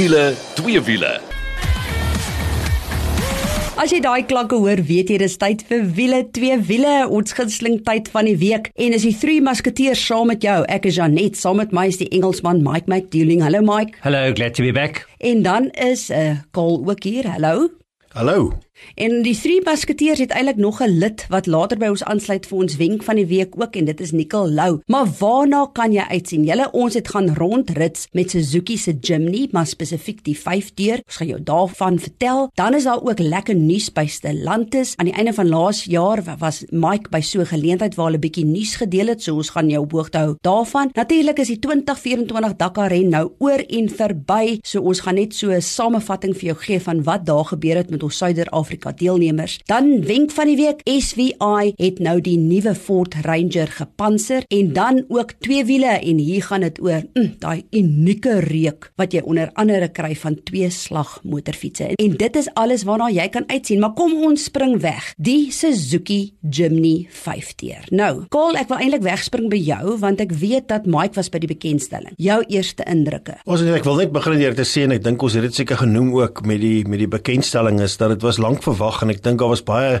Wiele, twee wiele. As jy daai klanke hoor, weet jy dis tyd vir wiele, twee wiele, ons gunsteling tyd van die week. En is die drie musketeers saam met jou. Ek is Janet, saam met my is die Engelsman Mike McDouling. Hallo Mike. Hello, glad to be back. En dan is 'n uh, Cole ook hier. Hallo. Hallo. En die drie musketeers het eintlik nog 'n lid wat later by ons aansluit vir ons wenk van die week ook en dit is Nicole Lou. Maar waarna kan jy uitsien? Julle ons het gaan rondrits met Suzuki se Jimny, maar spesifiek die 5-deur. Ons gaan jou daarvan vertel. Dan is daar ook lekker nuus by Stellantis. Aan die einde van laas jaar was Mike by so 'n geleentheid waar hulle 'n bietjie nuus gedeel het, so ons gaan jou op hoogte hou daarvan. Natuurlik is die 2024 Dakar ren nou oor en verby, so ons gaan net so 'n samevatting vir jou gee van wat daar gebeur het met ons Suider-Afrika Suid-Afrika deelnemers. Dan wenk van die week, SVI het nou die nuwe Ford Ranger gepantser en dan ook twee wiele en hier gaan dit oor mm, daai unieke reuk wat jy onder andere kry van twee slag motorfietsse. En dit is alles waarna jy kan uitsien, maar kom ons spring weg. Die Suzuki Jimny 5-deur. Nou, Kaal, ek wil eintlik wegspring by jou want ek weet dat Mike was by die bekendstelling. Jou eerste indrukke. Ons ek wil net begin deur te sê en ek dink ons het dit seker genoem ook met die met die bekendstelling is dat dit was lank verwag en ek dink daar was baie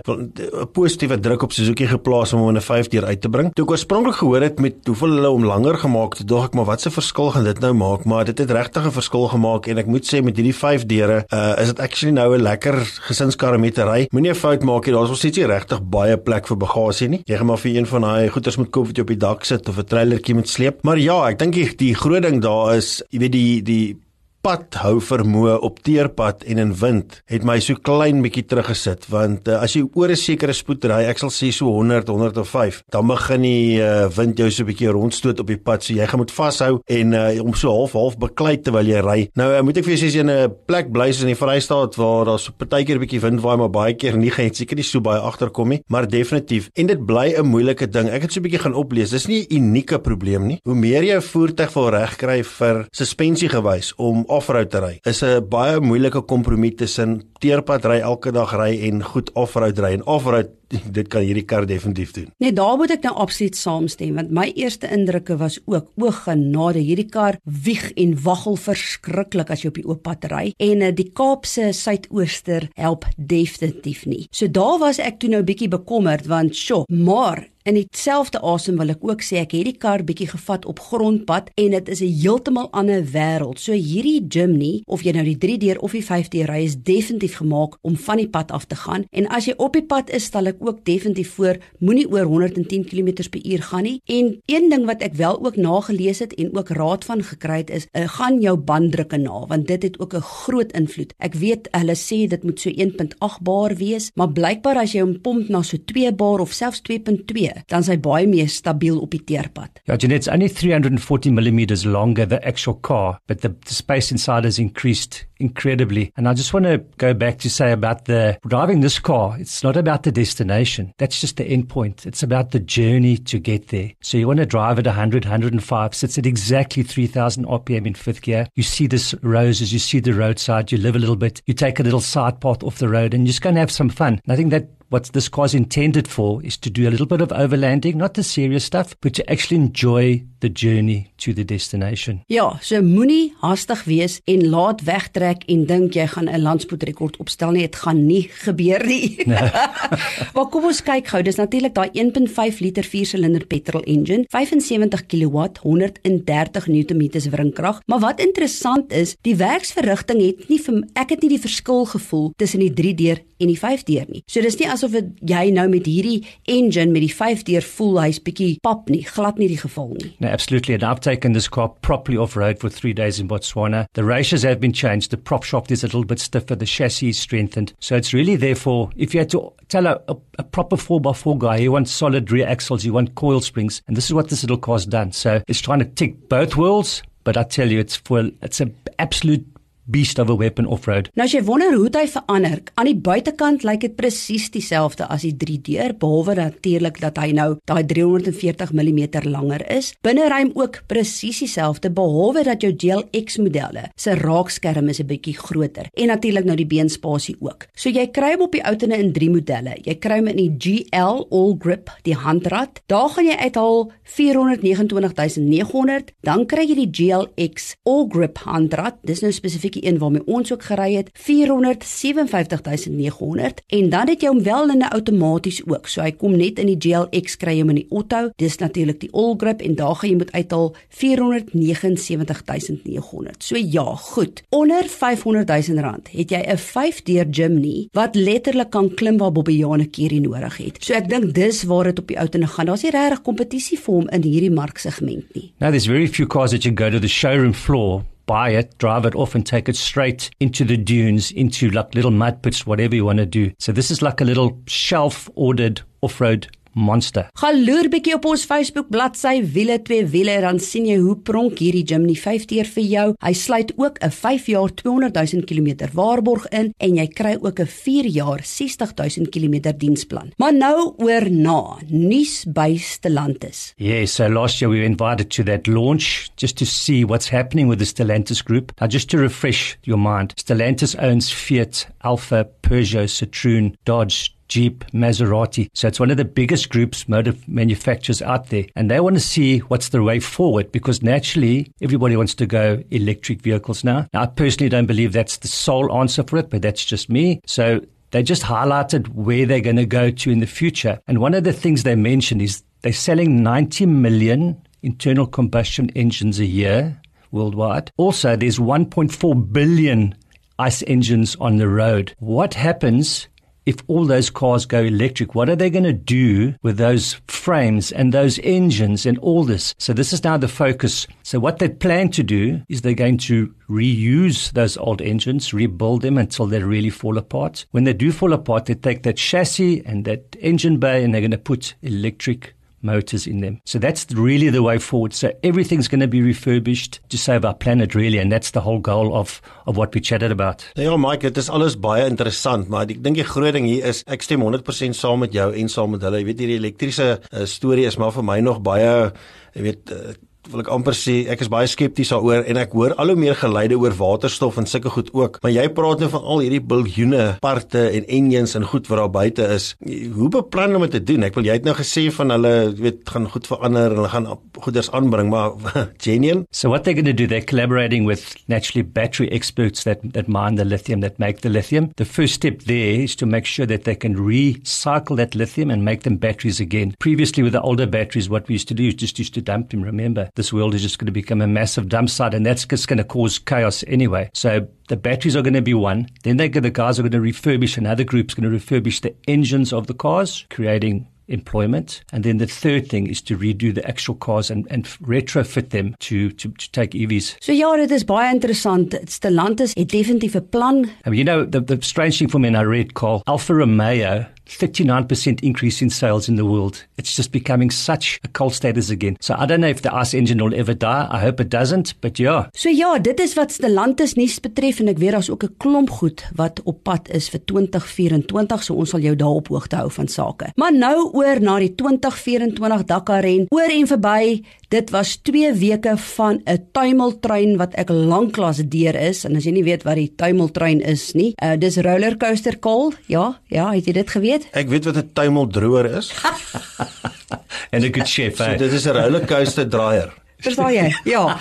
positiewe druk op Suzuki geplaas om hom in 'n 5 deur uit te bring. Toe ek oorspronklik gehoor het met hoeveel hulle hom langer gemaak het, dink ek maar wat se verskil gaan dit nou maak? Maar dit het regtig 'n verskil gemaak en ek moet sê met hierdie 5 deure, uh, is dit actually nou 'n lekker gesinskar met te ry. Moenie 'n fout maak nie, daar's ons net nie regtig baie plek vir bagasie nie. Jy gaan maar vir een van daai goeders moet koop wat jy op die dak sit of 'n trailertjie moet sleep. Maar ja, ek dink die, die groot ding daar is, jy weet die die pad hou vermoë op teerpad en in wind het my so klein bietjie teruggesit want uh, as jy oor 'n sekere spoed ry ek sal sê so 100 105 dan begin die uh, wind jou so 'n bietjie rondstoot op die pad. So jy gaan moet vashou en uh, om so half half beklei terwyl jy ry. Nou uh, moet ek vir jou sê as jy in 'n plek bly soos in die Vrystaat waar daar so partykeer 'n bietjie wind waai maar baie keer nie gaan jy seker nie so baie agterkom nie maar definitief. En dit bly 'n moeilike ding. Ek het so 'n bietjie gaan oplees. Dis nie 'n unieke probleem nie. Hoe meer jy 'n voertuig wil regkry vir suspensie gewys om offroad te ry. Is 'n baie moeilike kompromie tussen teerpad ry elke dag ry en goed offroad ry en offroad dit kan hierdie kar definitief doen. Nee, daar moet ek nou absoluut saamstem want my eerste indrukke was ook o genade, hierdie kar wieg en waggel verskriklik as jy op die oop pad ry en uh, die Kaapse suidooster help definitief nie. So daar was ek toe nou bietjie bekommerd want sjo, maar In dieselfde asem wil ek ook sê ek het die kar bietjie gevat op grondpad en dit is 'n heeltemal ander wêreld. So hierdie Jimny of jy nou die 3 deur of die 5 deur ry is definitief gemaak om van die pad af te gaan. En as jy op die pad is, stel ek ook definitief voor moenie oor 110 km/h gaan nie. En een ding wat ek wel ook nagelees het en ook raad van gekry het is, uh, gaan jou banddrukke na want dit het ook 'n groot invloed. Ek weet hulle sê dit moet so 1.8 bar wees, maar blykbaar as jy hom pomp na so 2 bar of selfs 2.2 dan is hy baie meer stabiel op die teerpad. Yeah, Janet's only 340 millimeters longer the actual car, but the, the space inside has increased incredibly. And I just want to go back to say about the driving this car, it's not about the destination. That's just the end point. It's about the journey to get there. So you want to drive at 100, 105, sits at exactly 3000 RPM in fifth gear. You see this roses, you see the roadside, you live a little bit, you take a little side path off the road and you're just going to have some fun. And I think that what this car is intended for is to do a little bit of overlanding, not the serious stuff, but to actually enjoy the journey to the destination. Ja, so moenie haastig wees en laat wegtrek en dink jy gaan 'n landspoedrekord opstel nie. Dit gaan nie gebeur nie. Nee. maar kom ons kyk gou. Dis natuurlik daai 1.5 liter 4-silinder petrol engine, 75 kW, 130 Nm wringkrag. Maar wat interessant is, die werksverrigting het nie vir ek het nie die verskil gevoel tussen die 3-deur en die 5-deur nie. So dis nie asof het, jy nou met hierdie engine met die 5-deur voel hy's bietjie pap nie, glad nie die geval nie. No, absolutely. And I've taken this car properly off road for 3 days in Botswana. The ratios have been changed. The prop shaft is a little bit stiffer, the chassis is strengthened. So it's really therefore if you had to tell a, a, a proper 4x4 guy he wants solid rear axles, he wants coil springs, and this is what this little car's done. So it's trying to tick both worlds, but I tell you it's for it's an absolute beast of a weapon off-road. Nou as jy wonder hoe hy verander, aan die buitekant lyk dit presies dieselfde as die 3-deur, behalwe natuurlik dat hy nou daai 340 mm langer is. Binneruim ook presies dieselfde, behalwe dat jou GLX modelle se raakskerm is 'n bietjie groter en natuurlik nou die beenspasie ook. So jy kry hom op die outene in 3 modelle. Jy kry hom in die GL All Grip, die handrat. Daar gaan jy uithaal 429900, dan kry jy die GLX All Grip handrat. Dis nou spesifiek die een waarmee ons ook gery het, 457900 en dan het jy hom wel in 'n outomaties ook. So hy kom net in die GLX kry hom in die Otto. Dis natuurlik die all grip en daar gaan jy moet uithaal 479900. So ja, goed. Onder 500000 rand het jy 'n 5-deur Jimny wat letterlik kan klim waar Bobbie Jane Kerry nodig het. So ek dink dis waar dit op die ou te gaan. Daar's nie regtig kompetisie vir hom in hierdie marksegment nie. Now there's very few cars that you go to the showroom floor buy it, drive it off, and take it straight into the dunes, into like little mud pits, whatever you want to do. So this is like a little shelf ordered off road monster. Gaan loer bietjie op ons Facebook bladsy Wiele twee wiele dan sien jy hoe pronk hierdie Jimny 5-deur vir jou. Hy sluit ook 'n 5 jaar 200 000 km waarborg in en jy kry ook 'n 4 jaar 60 000 km diensplan. Maar nou oor na nuus by Stellantis. Yes, so last year we were invited to that launch just to see what's happening with the Stellantis group. Now just to refresh your mind, Stellantis owns Fiat, Alfa, Peugeot, Citroën, Dodge, Jeep, Maserati. So it's one of the biggest groups, motor manufacturers out there. And they want to see what's the way forward because naturally everybody wants to go electric vehicles now. now I personally don't believe that's the sole answer for it, but that's just me. So they just highlighted where they're going to go to in the future. And one of the things they mentioned is they're selling 90 million internal combustion engines a year worldwide. Also, there's 1.4 billion ICE engines on the road. What happens if all those cars go electric, what are they going to do with those frames and those engines and all this? So this is now the focus. So what they plan to do is they're going to reuse those old engines, rebuild them until they really fall apart. When they do fall apart, they take that chassis and that engine bay and they're going to put electric motors in them. So that's really the way forward. So everything's going to be refurbished to save our planet really and that's the whole goal of of what we chatted about. Ja Mike, dit is alles baie interessant, maar ek dink die groot ding hier is ek stem 100% saam met jou en saam met hulle. Jy weet hierdie elektriese uh, storie is maar vir my nog baie jy weet uh, wil ek amper sê ek is baie skepties daaroor en ek hoor al hoe meer geleide oor waterstof en sulke goed ook. Maar jy praat nou van al hierdie biljoene parte en engines en goed wat daar buite is. Hoe beplan om dit te doen? Ek wil jy het nou gesê van hulle weet gaan goed verander en hulle gaan goeders aanbring, maar genuine. So what they're going to do they're collaborating with naturally battery experts that that mine the lithium that make the lithium. The first step there is to make sure that they can recycle that lithium and make them batteries again. Previously with the older batteries what we used to do is just used to dump them, remember? This world is just going to become a massive dump site, and that's just going to cause chaos anyway. So the batteries are going to be one. Then they, the guys are going to refurbish, another group's going to refurbish the engines of the cars, creating employment. And then the third thing is to redo the actual cars and, and retrofit them to, to, to take EVs. So ja, dit is baie interessant. Stellantis het definitief 'n plan. I mean, you know, the, the strange thing for me, and I read Carl, Alfa Romeo 39% increase in sales in the world. It's just becoming such a cult status again. So I don't know if the ICE engine will ever die. I hope it doesn't, but yeah. So ja, dit is wat Stellantis nuus betref en ek weet daar's ook 'n klomp goed wat op pad is vir 2024, so ons sal jou daarop hoogte hou van sake. Maar nou oor na die 2024 Dakar ren. Oor en verby, dit was 2 weke van 'n tuimeltrein wat ek lanklaas deur is en as jy nie weet wat die tuimeltrein is nie, uh, dis rollercoaster kol. Ja, ja, het jy dit geweet? Weet? Ek weet wat 'n tuimeldroër is. en 'n good chef. So, dit is 'n rollercoaster draaier. Verstaan jy? Ja.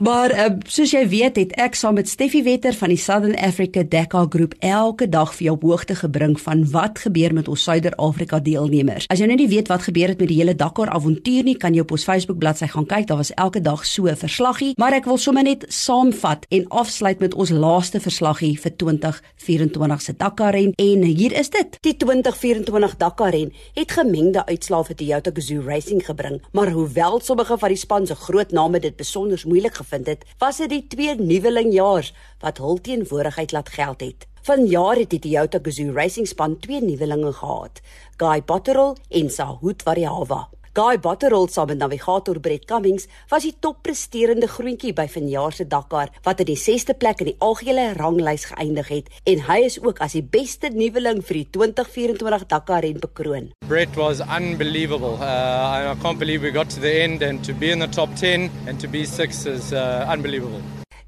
Maar uh, soos jy weet, het ek saam met Steffi Wetter van die Southern Africa Dakar Groep elke dag vir jou hoogte gebring van wat gebeur met ons Suider-Afrika deelnemers. As jy nou nie weet wat gebeur het met die hele Dakar avontuur nie, kan jy op ons Facebook bladsy gaan kyk. Daar was elke dag so 'n verslaggie, maar ek wil sommer net saamvat en afsluit met ons laaste verslaggie vir 2024 se Dakar ren. En hier is dit. Die 2024 Dakar ren het gemengde uitslae vir Toyota Gazoo Racing gebring, maar hoewel sommige van die span se groot name dit besonder moeilik gevind het, was dit die twee nuwelingjaars wat hul teenwoordigheid laat geld het. Vanjaar het die Toyota Gazoo Racing span twee nuwelinge gehad, Guy Botterill en Sahut Variawa. Guy Botterill saam met navigator Brett Cummings was die toppresterende groentjie by vanjaar se Dakar wat in die 6ste plek in die algehele ranglys geëindig het en hy is ook as die beste nuweling vir die 2024 Dakar ren bekroon. Brett was unbelievable. Uh, I can't believe we got to the end and to be in the top 10 and to be 6 is uh, unbelievable.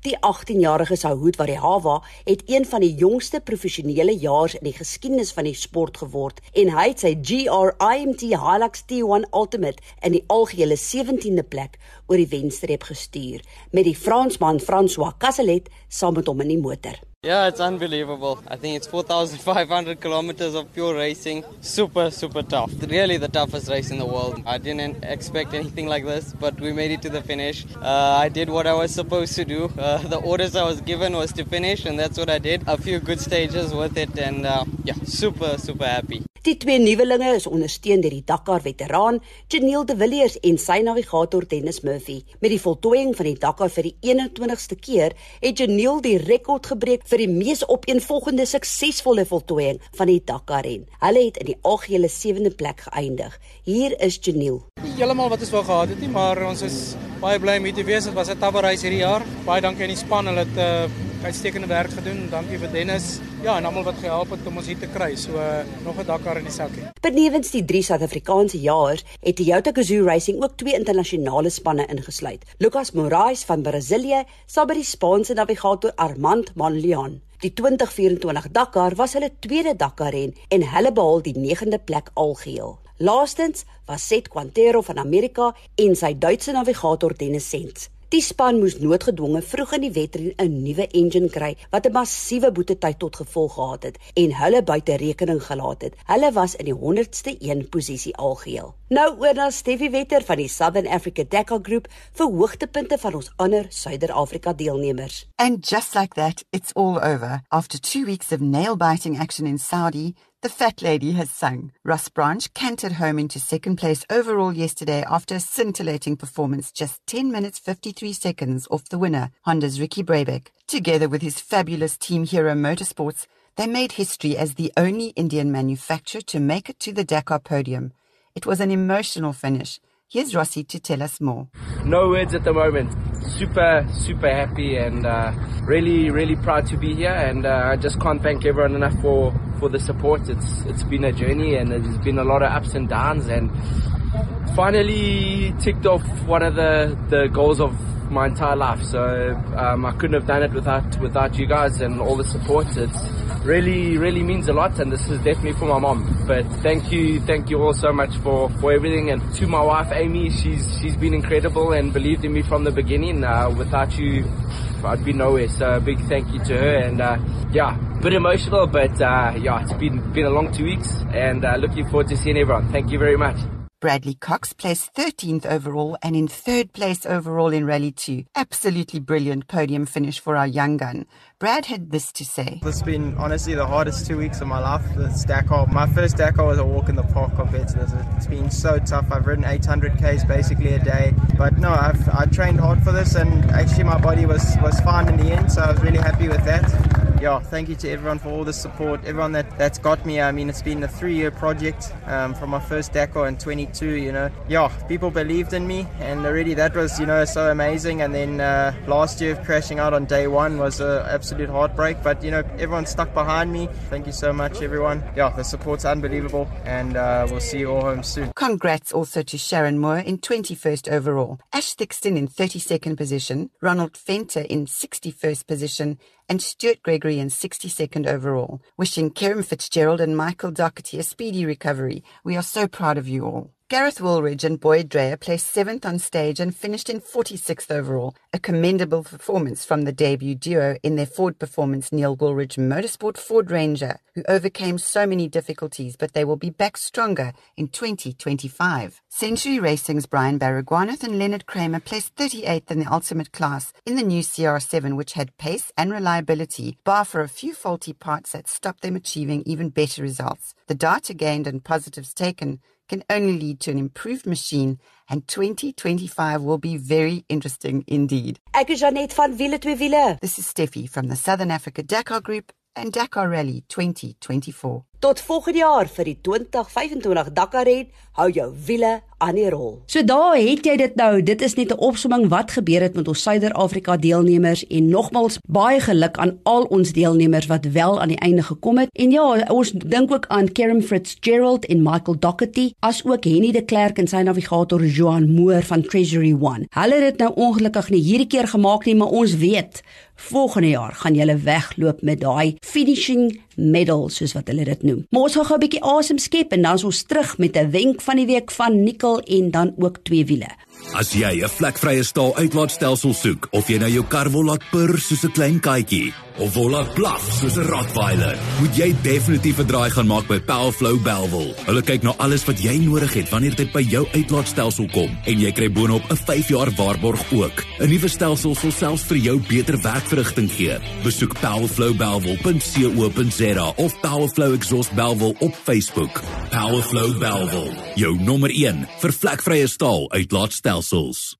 Die 18-jarige Sahoed Warihawa het een van die jongste professionele jaars in die geskiedenis van die sport geword en hy het sy GRIMT Hilux T1 Ultimate in die algehele 17de plek oor die wenstreep gestuur met die Fransman François Casalet saam met hom in die motor. Yeah, it's unbelievable. I think it's 4,500 kilometers of pure racing. Super, super tough. Really the toughest race in the world. I didn't expect anything like this, but we made it to the finish. Uh, I did what I was supposed to do. Uh, the orders I was given was to finish, and that's what I did. A few good stages with it, and uh, yeah, super, super happy. Die twee nuwelinge is ondersteun deur die Dakar veteraan Janiel De Villiers en sy navigator Dennis Murphy. Met die voltooiing van die Dakar vir die 21ste keer, het Janiel die rekord gebreek vir die mees opeenvolgende suksesvolle voltooiing van die Dakar ren. Hulle het in die algehele 7de plek geëindig. Hier is Janiel. Heeltemal wat ons wou gehad het nie, maar ons is baie bly om hier te wees. Dit was 'n tappe reis hierdie jaar. Baie dankie aan die span. Hulle het uh, uitstekende werk gedoen. Dankie vir Dennis. Ja, en almal wat gehelp het om ons hier te kry. So uh, nog 'n Dakar in die sakkie. Benewens die drie Suid-Afrikaanse jaers het Toyota Gazoo Racing ook twee internasionale spanne ingesluit. Lucas Moraes van Brasilië saam met die Spaanse navigator Armand Manlian. Die 2024 Dakar was hulle tweede Dakar ren en hulle behaal die 9de plek algeheel. Laastens was Seth Quintero van Amerika en sy Duitse navigator Dennis Sens. Die span moes noodgedwonge vroeg in die wedren 'n nuwe engine kry wat 'n massiewe boetetyd tot gevolg gehad het en hulle buite rekening gelaat het. Hulle was in die 100ste een posisie algeheel. Nou oor na Steffi Wetter van die Southern Africa Dakar Group vir hoogtepunte van ons ander Suider-Afrika deelnemers. And just like that, it's all over. After 2 weeks of nail-biting action in Saudi, The Fat Lady has sung. Russ Branch cantered home into second place overall yesterday after a scintillating performance just 10 minutes 53 seconds off the winner, Honda's Ricky Brabeck. Together with his fabulous team Hero Motorsports, they made history as the only Indian manufacturer to make it to the Dakar podium. It was an emotional finish. Here's Rossi to tell us more. No words at the moment. Super, super happy and uh, really, really proud to be here. And uh, I just can't thank everyone enough for for the support. It's it's been a journey and there's been a lot of ups and downs and finally ticked off one of the, the goals of my entire life. So um, I couldn't have done it without without you guys and all the support. It's really really means a lot and this is definitely for my mom. But thank you thank you all so much for for everything and to my wife Amy. She's she's been incredible and believed in me from the beginning. Uh, without you, I'd be nowhere. So a big thank you to her and uh, yeah, bit emotional, but uh, yeah, it's been been a long two weeks, and uh, looking forward to seeing everyone. Thank you very much. Bradley Cox placed 13th overall and in third place overall in Rally 2. Absolutely brilliant podium finish for our young gun. Brad had this to say. This has been honestly the hardest two weeks of my life. This Dakar, my first Dakar was a walk in the park compared to this. It's been so tough. I've ridden 800 k's basically a day, but no, I've I trained hard for this, and actually my body was was fine in the end, so I was really happy with that. Yeah, thank you to everyone for all the support, everyone that that's got me. I mean, it's been a three-year project um, from my first Dakar in 22. You know, yeah, people believed in me, and already that was you know so amazing. And then uh, last year crashing out on day one was an absolute heartbreak. But you know, everyone stuck behind me. Thank you so much, everyone. Yeah, the support's unbelievable, and uh, we'll see you all home soon. Congrats also to Sharon Moore in 21st overall, Ash Thixton in 32nd position, Ronald Fenter in 61st position, and Stuart Gregory in 62nd overall. Wishing Kieran Fitzgerald and Michael Doherty a speedy recovery. We are so proud of you all. Gareth Woolridge and Boyd Dreyer placed seventh on stage and finished in 46th overall, a commendable performance from the debut duo in their Ford performance Neil Woolridge Motorsport Ford Ranger, who overcame so many difficulties, but they will be back stronger in 2025. Century Racing's Brian Baragwanath and Leonard Kramer placed 38th in the ultimate class in the new CR7, which had pace and reliability, bar for a few faulty parts that stopped them achieving even better results. The data gained and positives taken can only lead to an improved machine and 2025 will be very interesting indeed. Ek is Janet van Wiele twee Wiele. This is Steffi from the Southern Africa Dakar Group and Dakar Rally 2024. Tot volgende jaar vir die 2025 Dakar ren, hou jou wiele aan die rol. So daar het jy dit nou. Dit is net 'n opsomming wat gebeur het met ons Suider-Afrika deelnemers en nogmals baie geluk aan al ons deelnemers wat wel aan die einde gekom het. En ja, ons dink ook aan Kerem Fitzgerald en Michael Doherty, as ook Henny de Klerk en sy navigator Johan Moore van Treasury One. Hulle het dit nou ongelukkig nie hierdie keer gemaak nie, maar ons weet Volgende jaar gaan julle wegloop met daai finishing medal soos wat hulle dit noem. Maar ons gaan gou 'n bietjie asem skep en dan is ons terug met 'n wenk van die week van Nicole en dan ook twee wiele. As jy 'n vlekvrye staal uitlaatstelsel soek of jy nou jou kar wil laat purr soos 'n klein katjie of wil laat blaf soos 'n rottweiler, moet jy definitief 'n draai gaan maak by Powerflow Belwel. Hulle kyk na alles wat jy nodig het wanneer dit by jou uitlaatstelsel kom en jy kry boonop 'n 5 jaar waarborg ook. 'n Nuwe stelsel sal selfs vir jou beter werkverrigting gee. Besoek powerflowbelwel.co.za of Powerflow Exhaust Belwel op Facebook. Powerflow Belwel, jou nommer 1 vir vlekvrye staal uitlaatstelsel stelsels.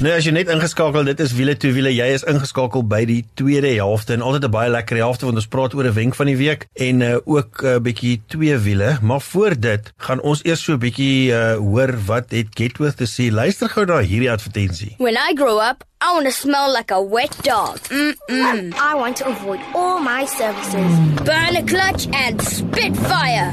Nou as jy net ingeskakel, dit is wiele toe wiele. Jy is ingeskakel by die tweede helfte en altyd 'n baie lekker helfte want ons praat oor 'n wenk van die week en uh, ook 'n uh, bietjie twee wiele. Maar voor dit gaan ons eers so 'n bietjie uh, hoor wat het Getworth te sê. Luister gou na hierdie advertensie. When I grow up, I want to smell like a wet dog. Mm-mm. I want to avoid all my services. Burn a clutch and spit fire.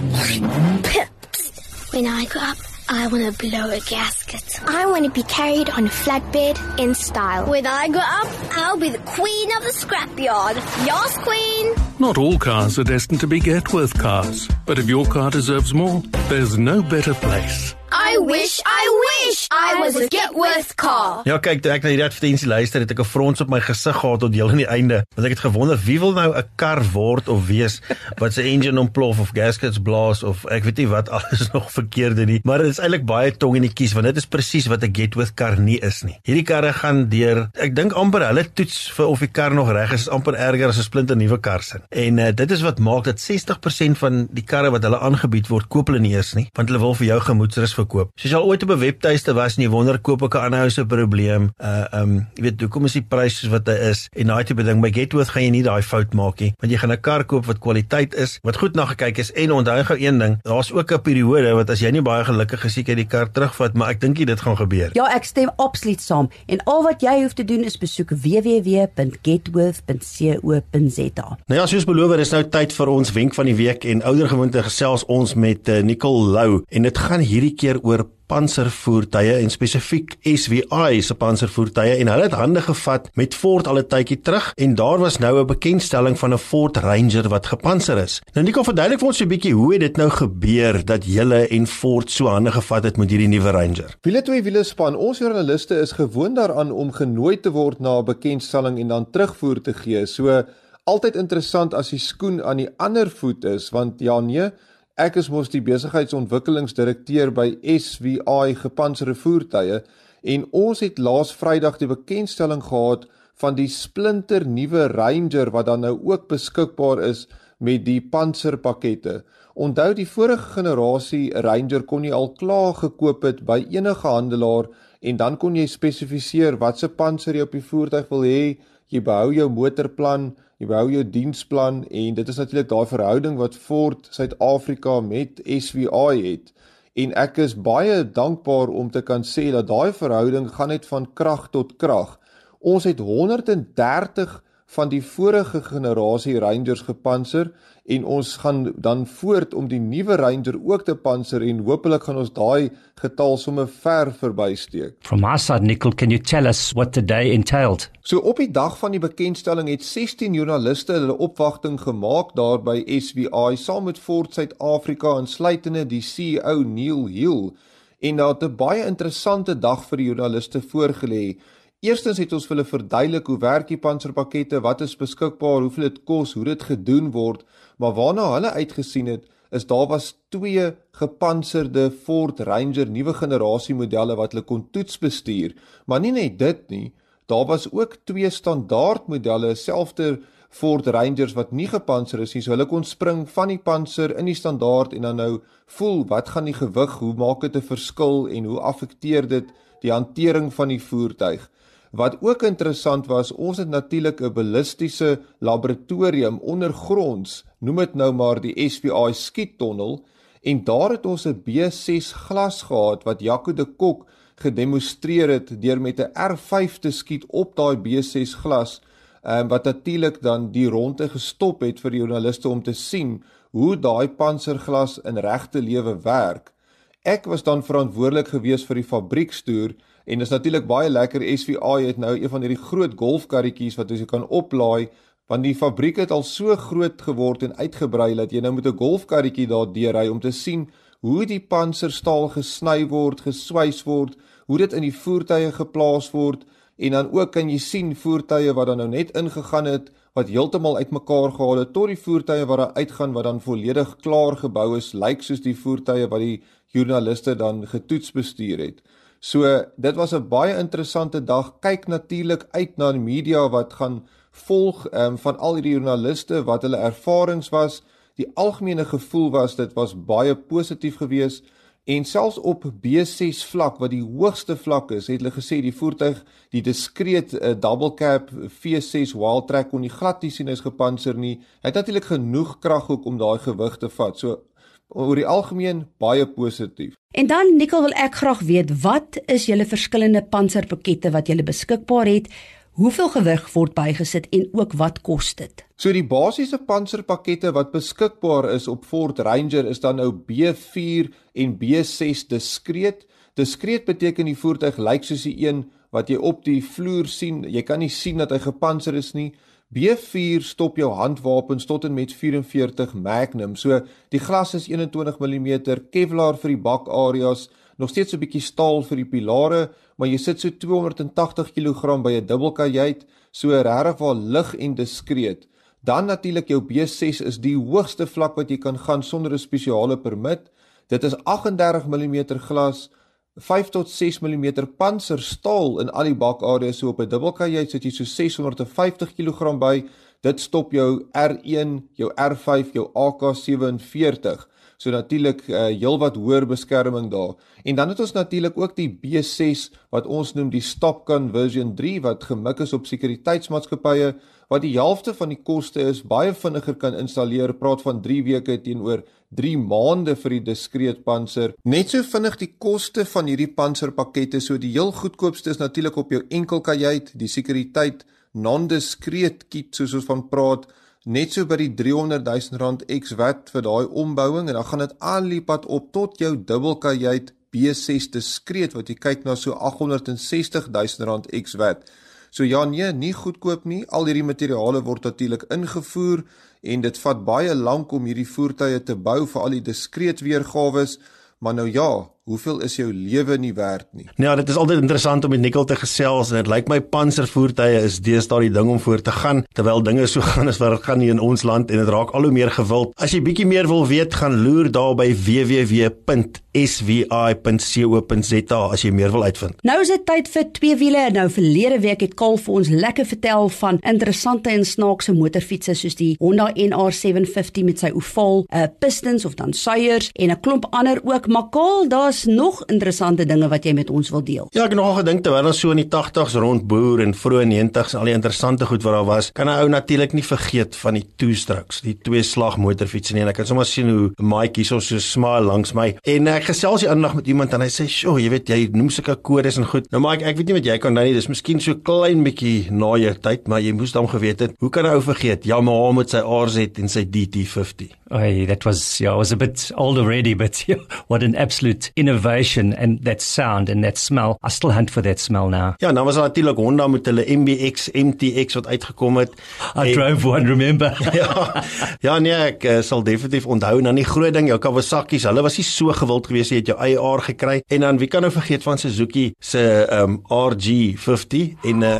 when I grow up, I want to blow a gasket. I want to be carried on a flatbed in style. When I grow up, I'll be the queen of the scrapyard. Yes, queen. Not all cars are destined to be Getworth cars, but if your car deserves more, there's no better place. I wish, I wish I was a Getworth car. Ja, kyk, toe ek na hierdie advertensie luister, het ek 'n frons op my gesig gehad tot heel aan die einde. Want ek het gewonder wie wil nou 'n kar word of wees wat se engine ontplof of gaskets blaas of ek weet nie wat alles nog verkeerde nie. Maar dit is eintlik baie tong in die kies want dit is presies wat 'n Getworth kar nie is nie. Hierdie karre gaan deur, ek dink amper hulle toets vir of die kar nog reg is, is amper erger as 'n splinte nuwe kar sin. En uh, dit is wat maak dat 60% van die karre wat hulle aangebied word, koop hulle nie eers nie, want hulle wil vir jou gemoedsrus verkoop. So as jy al ooit op 'n webtuiste was en jy wonder koop ek 'n ander ou se probleem, uh um jy weet hoekom is die prys soos wat hy is en daai tipe ding by Getworth gaan jy nie daai fout maak nie, want jy gaan 'n kar koop wat kwaliteit is, wat goed na gekyk is en onthou gou een ding, daar's ook 'n periode wat as jy nie baie gelukkig is, jy die kar terugvat, maar ek dink dit gaan gebeur. Ja, ek stem absoluut saam en al wat jy hoef te doen is besoek www.getworth.co.za. Nou ja, soos beloof, is nou tyd vir ons wenk van die week en oudergewoonte gesels ons met uh, Nicole Lou en dit gaan hierdie keer oor panservoertuie en spesifiek SVI se panservoertuie en hulle het hande gevat met Ford al 'n tydjie terug en daar was nou 'n bekendstelling van 'n Ford Ranger wat gepantser is. Nou Nico verduidelik vir ons 'n bietjie hoe het dit nou gebeur dat julle en Ford so hande gevat het met hierdie nuwe Ranger? Wiele twee wiele span, ons joernaliste is gewoond daaraan om genooi te word na 'n bekendstelling en dan terugvoer te gee. So altyd interessant as die skoen aan die ander voet is want ja nee Ek is mos die besigheidsontwikkelingsdirekteur by SVI gepantserde voertuie en ons het laas Vrydag die bekendstelling gehad van die splinter nuwe Ranger wat dan nou ook beskikbaar is met die panserpakkette. Onthou die vorige generasie Ranger kon jy al klaar gekoop het by enige handelaar en dan kon jy spesifiseer watse panser jy op die voertuig wil hê. Jy behou jou motorplan, jy behou jou diensplan en dit is natuurlik daai verhouding wat Ford Suid-Afrika met SVI het. En ek is baie dankbaar om te kan sê dat daai verhouding gaan net van krag tot krag. Ons het 130 van die vorige generasie Rangers gepantser en ons gaan dan voort om die nuwe Ranger ook te panser en hopelik gaan ons daai getal sommer ver verbysteek. From our side Nicole, can you tell us what the day entailed? So op die dag van die bekendstelling het 16 joernaliste hulle opwagting gemaak daar by SVI saam met Ford Suid-Afrika insluitende die CEO Neil Hill en daar het 'n baie interessante dag vir die joernaliste voorgelê. Eerstens het ons vir hulle verduidelik hoe werk die panserpakkette, wat is beskikbaar, hoeveel dit kos, hoe dit gedoen word. Maar waarna hulle uitgesien het is daar was twee gepantserde Ford Ranger nuwe generasie modelle wat hulle kon toets bestuur. Maar nie net dit nie daar was ook twee standaard modelle selfde Ford Rangers wat nie gepantser is nie. So hulle kon spring van die panser in die standaard en dan nou voel wat gaan die gewig hoe maak dit 'n verskil en hoe affekteer dit die hantering van die voertuig Wat ook interessant was, ons het natuurlik 'n ballistiese laboratorium ondergronds, noem dit nou maar die SVI skiettonnel, en daar het ons 'n B6 glas gehad wat Jaco de Kok gedemonstreer het deur met 'n R5 te skiet op daai B6 glas, um, wat natuurlik dan die ronde gestop het vir die joernaliste om te sien hoe daai panserglas in regte lewe werk. Ek was dan verantwoordelik geweest vir die fabriekstoer en is natuurlik baie lekker SVI het nou een van hierdie groot golfkarretjies wat jy kan oplaai want die fabriek het al so groot geword en uitgebrei dat jy nou met 'n golfkarretjie daar deurry om te sien hoe die panserstaal gesny word, geswys word, hoe dit in die voertuie geplaas word en dan ook kan jy sien voertuie wat dan nou net ingegaan het wat heeltemal uitmekaar gehaal het tot die voertuie wat daar uitgaan wat dan volledig klaar gebou is, lyk soos die voertuie wat die joernaliste dan getoets bestuur het. So dit was 'n baie interessante dag. Kyk natuurlik uit na die media wat gaan volg um, van al hierdie joernaliste wat hulle ervarings was. Die algemene gevoel was dit was baie positief geweest en selfs op B6 vlak wat die hoogste vlak is, het hulle gesê die voertuig, die diskreet uh, double cab V6 wild track kon nie glad nie sien hy's gepanser nie. Hy het natuurlik genoeg krag ook om daai gewig te vat. So oor die algemeen baie positief. En dan Nicole wil ek graag weet wat is julle verskillende panserpakkette wat julle beskikbaar het? Hoeveel gewig word bygesit en ook wat kos dit? So die basiese panserpakkette wat beskikbaar is op Ford Ranger is dan nou B4 en B6 diskreet. Diskreet beteken die voertuig lyk soos die een wat jy op die vloer sien. Jy kan nie sien dat hy gepanser is nie. B4 stop jou handwapens tot en met 44 Magnum. So die glas is 21 mm Kevlar vir die bakareas, nog steeds 'n bietjie staal vir die pilare, maar jy sit so 280 kg by 'n dubbelkajuit, so regtig wel lig en diskreet. Dan natuurlik jou B6 is die hoogste vlak wat jy kan gaan sonder 'n spesiale permit. Dit is 38 mm glas 5 tot 6 mm panserstaal in al die bakareas so op 'n dubbelkajuit sit jy so 650 kg by. Dit stop jou R1, jou R5, jou AK47. So natuurlik uh, heelwat hoër beskerming daar. En dan het ons natuurlik ook die B6 wat ons noem die Stopgun version 3 wat gemik is op sekuriteitsmaatskappye wat die helfte van die koste is, baie vinniger kan installeer, praat van 3 weke teenoor 3 maande vir die diskreet panser. Net so vinnig die koste van hierdie panserpakkette, so die heel goedkoopste is natuurlik op jou enkelkajuit, die sekuriteit non-diskreet kit soos ons van praat, net so by die 300 000 rand ex wat vir daai ombouing en dan gaan dit aanliepad op tot jou dubbelkajuit B6 diskreet wat jy kyk na so 860 000 rand ex wat. So ja nee, nie goedkoop nie. Al hierdie materiale word natuurlik ingevoer en dit vat baie lank om hierdie voertuie te bou vir al die diskreet weergawe. Maar nou ja, hoeveel is jou lewe nie werd nie. Ja, dit is altyd interessant om met Nikkel te gesels en dit lyk my panservoertuie is deesdae die ding om voor te gaan terwyl dinge so gaan as wat dit gaan hier in ons land en dit raak al hoe meer gewild. As jy bietjie meer wil weet, gaan loer daar by www.svi.co.za as jy meer wil uitvind. Nou is dit tyd vir twee wiele. Nou verlede week het Kol vir ons lekker vertel van interessante en snaakse motorfietsse soos die Honda NR750 met sy oval, 'n uh, pistons of dan suiers en 'n klomp ander ook. Maar Kol, daar's nog interessante dinge wat jy met ons wil deel. Ja, ek het nog gedink terwyl ons so in die 80s rond boer en vroeë 90s al die interessante goed wat daar was, kan 'n ou natuurlik nie vergeet van die two-strokes, die twee slag motorfietsse nie. En ek kan sommer sien hoe Mike hierso so smile langs my. En ek gesels die ander dag met iemand en hy sê, "Sjoe, jy weet jy noem sulke kodes en goed." Nou Mike, ek weet nie wat jy kan nou nie. Dis miskien so klein bietjie na jou tyd, maar jy moes dan geweet het. Hoe kan 'n ou vergeet? Yamaha met sy RZ en sy DT50. Oh, that was yeah, I was a bit old already, but yeah, what an absolute innovation and that sound and that smell. I still hunt for that smell now. Ja, nou was daar natuurlik Honda met hulle MBX, MTX wat uitgekom het. I en, drove one, remember? ja. Ja, nee, ek uh, sal definitief onthou nou nie groot ding jou Kawasaki's. Hulle was nie so gewild geweest jy het jou eie R gekry. En dan wie kan nou vergeet van Suzuki se um, RG50 en uh,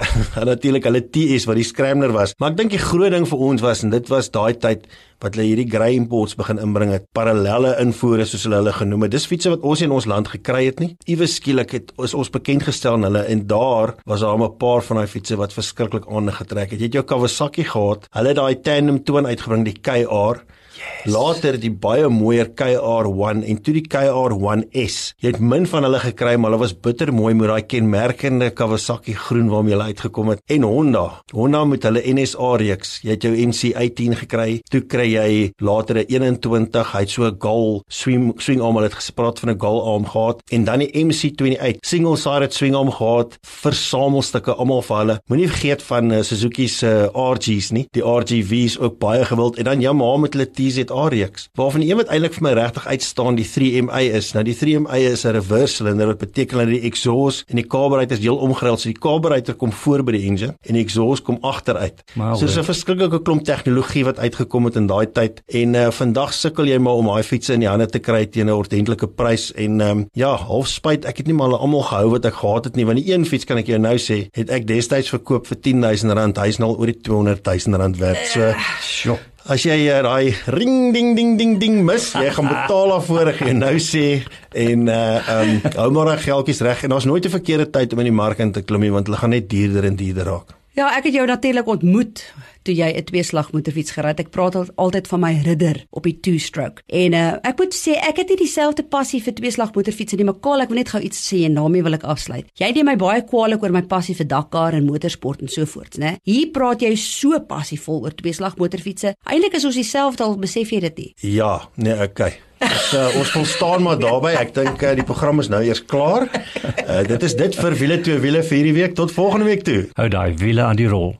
natuurlik hulle TS wat die scrambler was. Maar ek dink die groot ding vir ons was en dit was daai tyd wat hulle hierdie grey imports begin inbring het, parallelle invoere soos hulle hulle genoem het. Dis fietsse wat ons in ons land gekry het nie. Iewes skielik het is ons bekend gestel aan hulle en daar was daar 'n paar van daai fietsse wat verskriklik aangetrek het. Jy het jou Kawasaki gehad. Hulle het daai tandem toon uitgebring, die KR Yes. Later die baie mooier KR1 en toe die KR1S. Jy het min van hulle gekry, maar hulle was bitter mooi met daai kenmerkende Kawasaki groen waarmee hulle uitgekom het. En Honda, Honda met hulle NSA reeks. Jy het jou NC18 gekry. Toe kry jy later 'n 21, hy't so 'n gull swing swing arm, hulle het gespreek van 'n gull arm gehad en dan die MC28 single sided swing arm gehad vir samelstukke almal vir hulle. Moenie vergeet van uh, Suzuki se uh, RG's nie. Die RGV's ook baie gewild en dan Yamaha met hulle TZR reeks. Waarvan een wat eintlik vir my regtig uitstaan die 3MA is. Nou die 3MA is 'n reverse cylinder wat beteken dat die exhaust en die carburetor is heel omgeruil. So die carburetor kom voor by die engine en die exhaust kom agteruit. So dis 'n verskriklike klomp tegnologie wat uitgekom het in daai tyd en uh, vandag sukkel jy maar om daai fietsse in die hande te kry teen 'n ordentlike prys en um, ja, half spyt ek het nie maar almal gehou wat ek gehad het nie want die een fiets kan ek jou nou sê het ek destyds verkoop vir 10000 rand. Hy's nou al oor die 200000 rand werd. So, uh, As jy uh, daai ring ding ding ding ding mis, jy gaan betaal daarvoor ek nou sê en uh um hou maar daai geldjies reg en daar's nooit 'n verkeerde tyd om in die mark in te klim nie want hulle gaan net duurder en duurder raak. Ja, ek het jou natuurlik ontmoet toe jy 'n tweeslag motorfiets gery het. Ek praat altyd van my ridder op die two-stroke. En uh, ek moet sê ek het nie dieselfde passie vir tweeslag motorfietsse nie, maar Kaal, ek wil net gou iets sê en daarmee wil ek afsluit. Jy neem my baie kwaadlik oor my passie vir Dakar en motorsport en so voort, né? Hier praat jy so passievol oor tweeslag motorfietsse. Eintlik is ons dieselfde al besef jy dit nie. Ja, nee, okay. So, ons wil staan maar daarbey. Ek dink uh, die program is nou eers klaar. Uh, dit is dit vir wiele twee wiele vir hierdie week. Tot volgende week toe. Hou daai wiele aan die rol.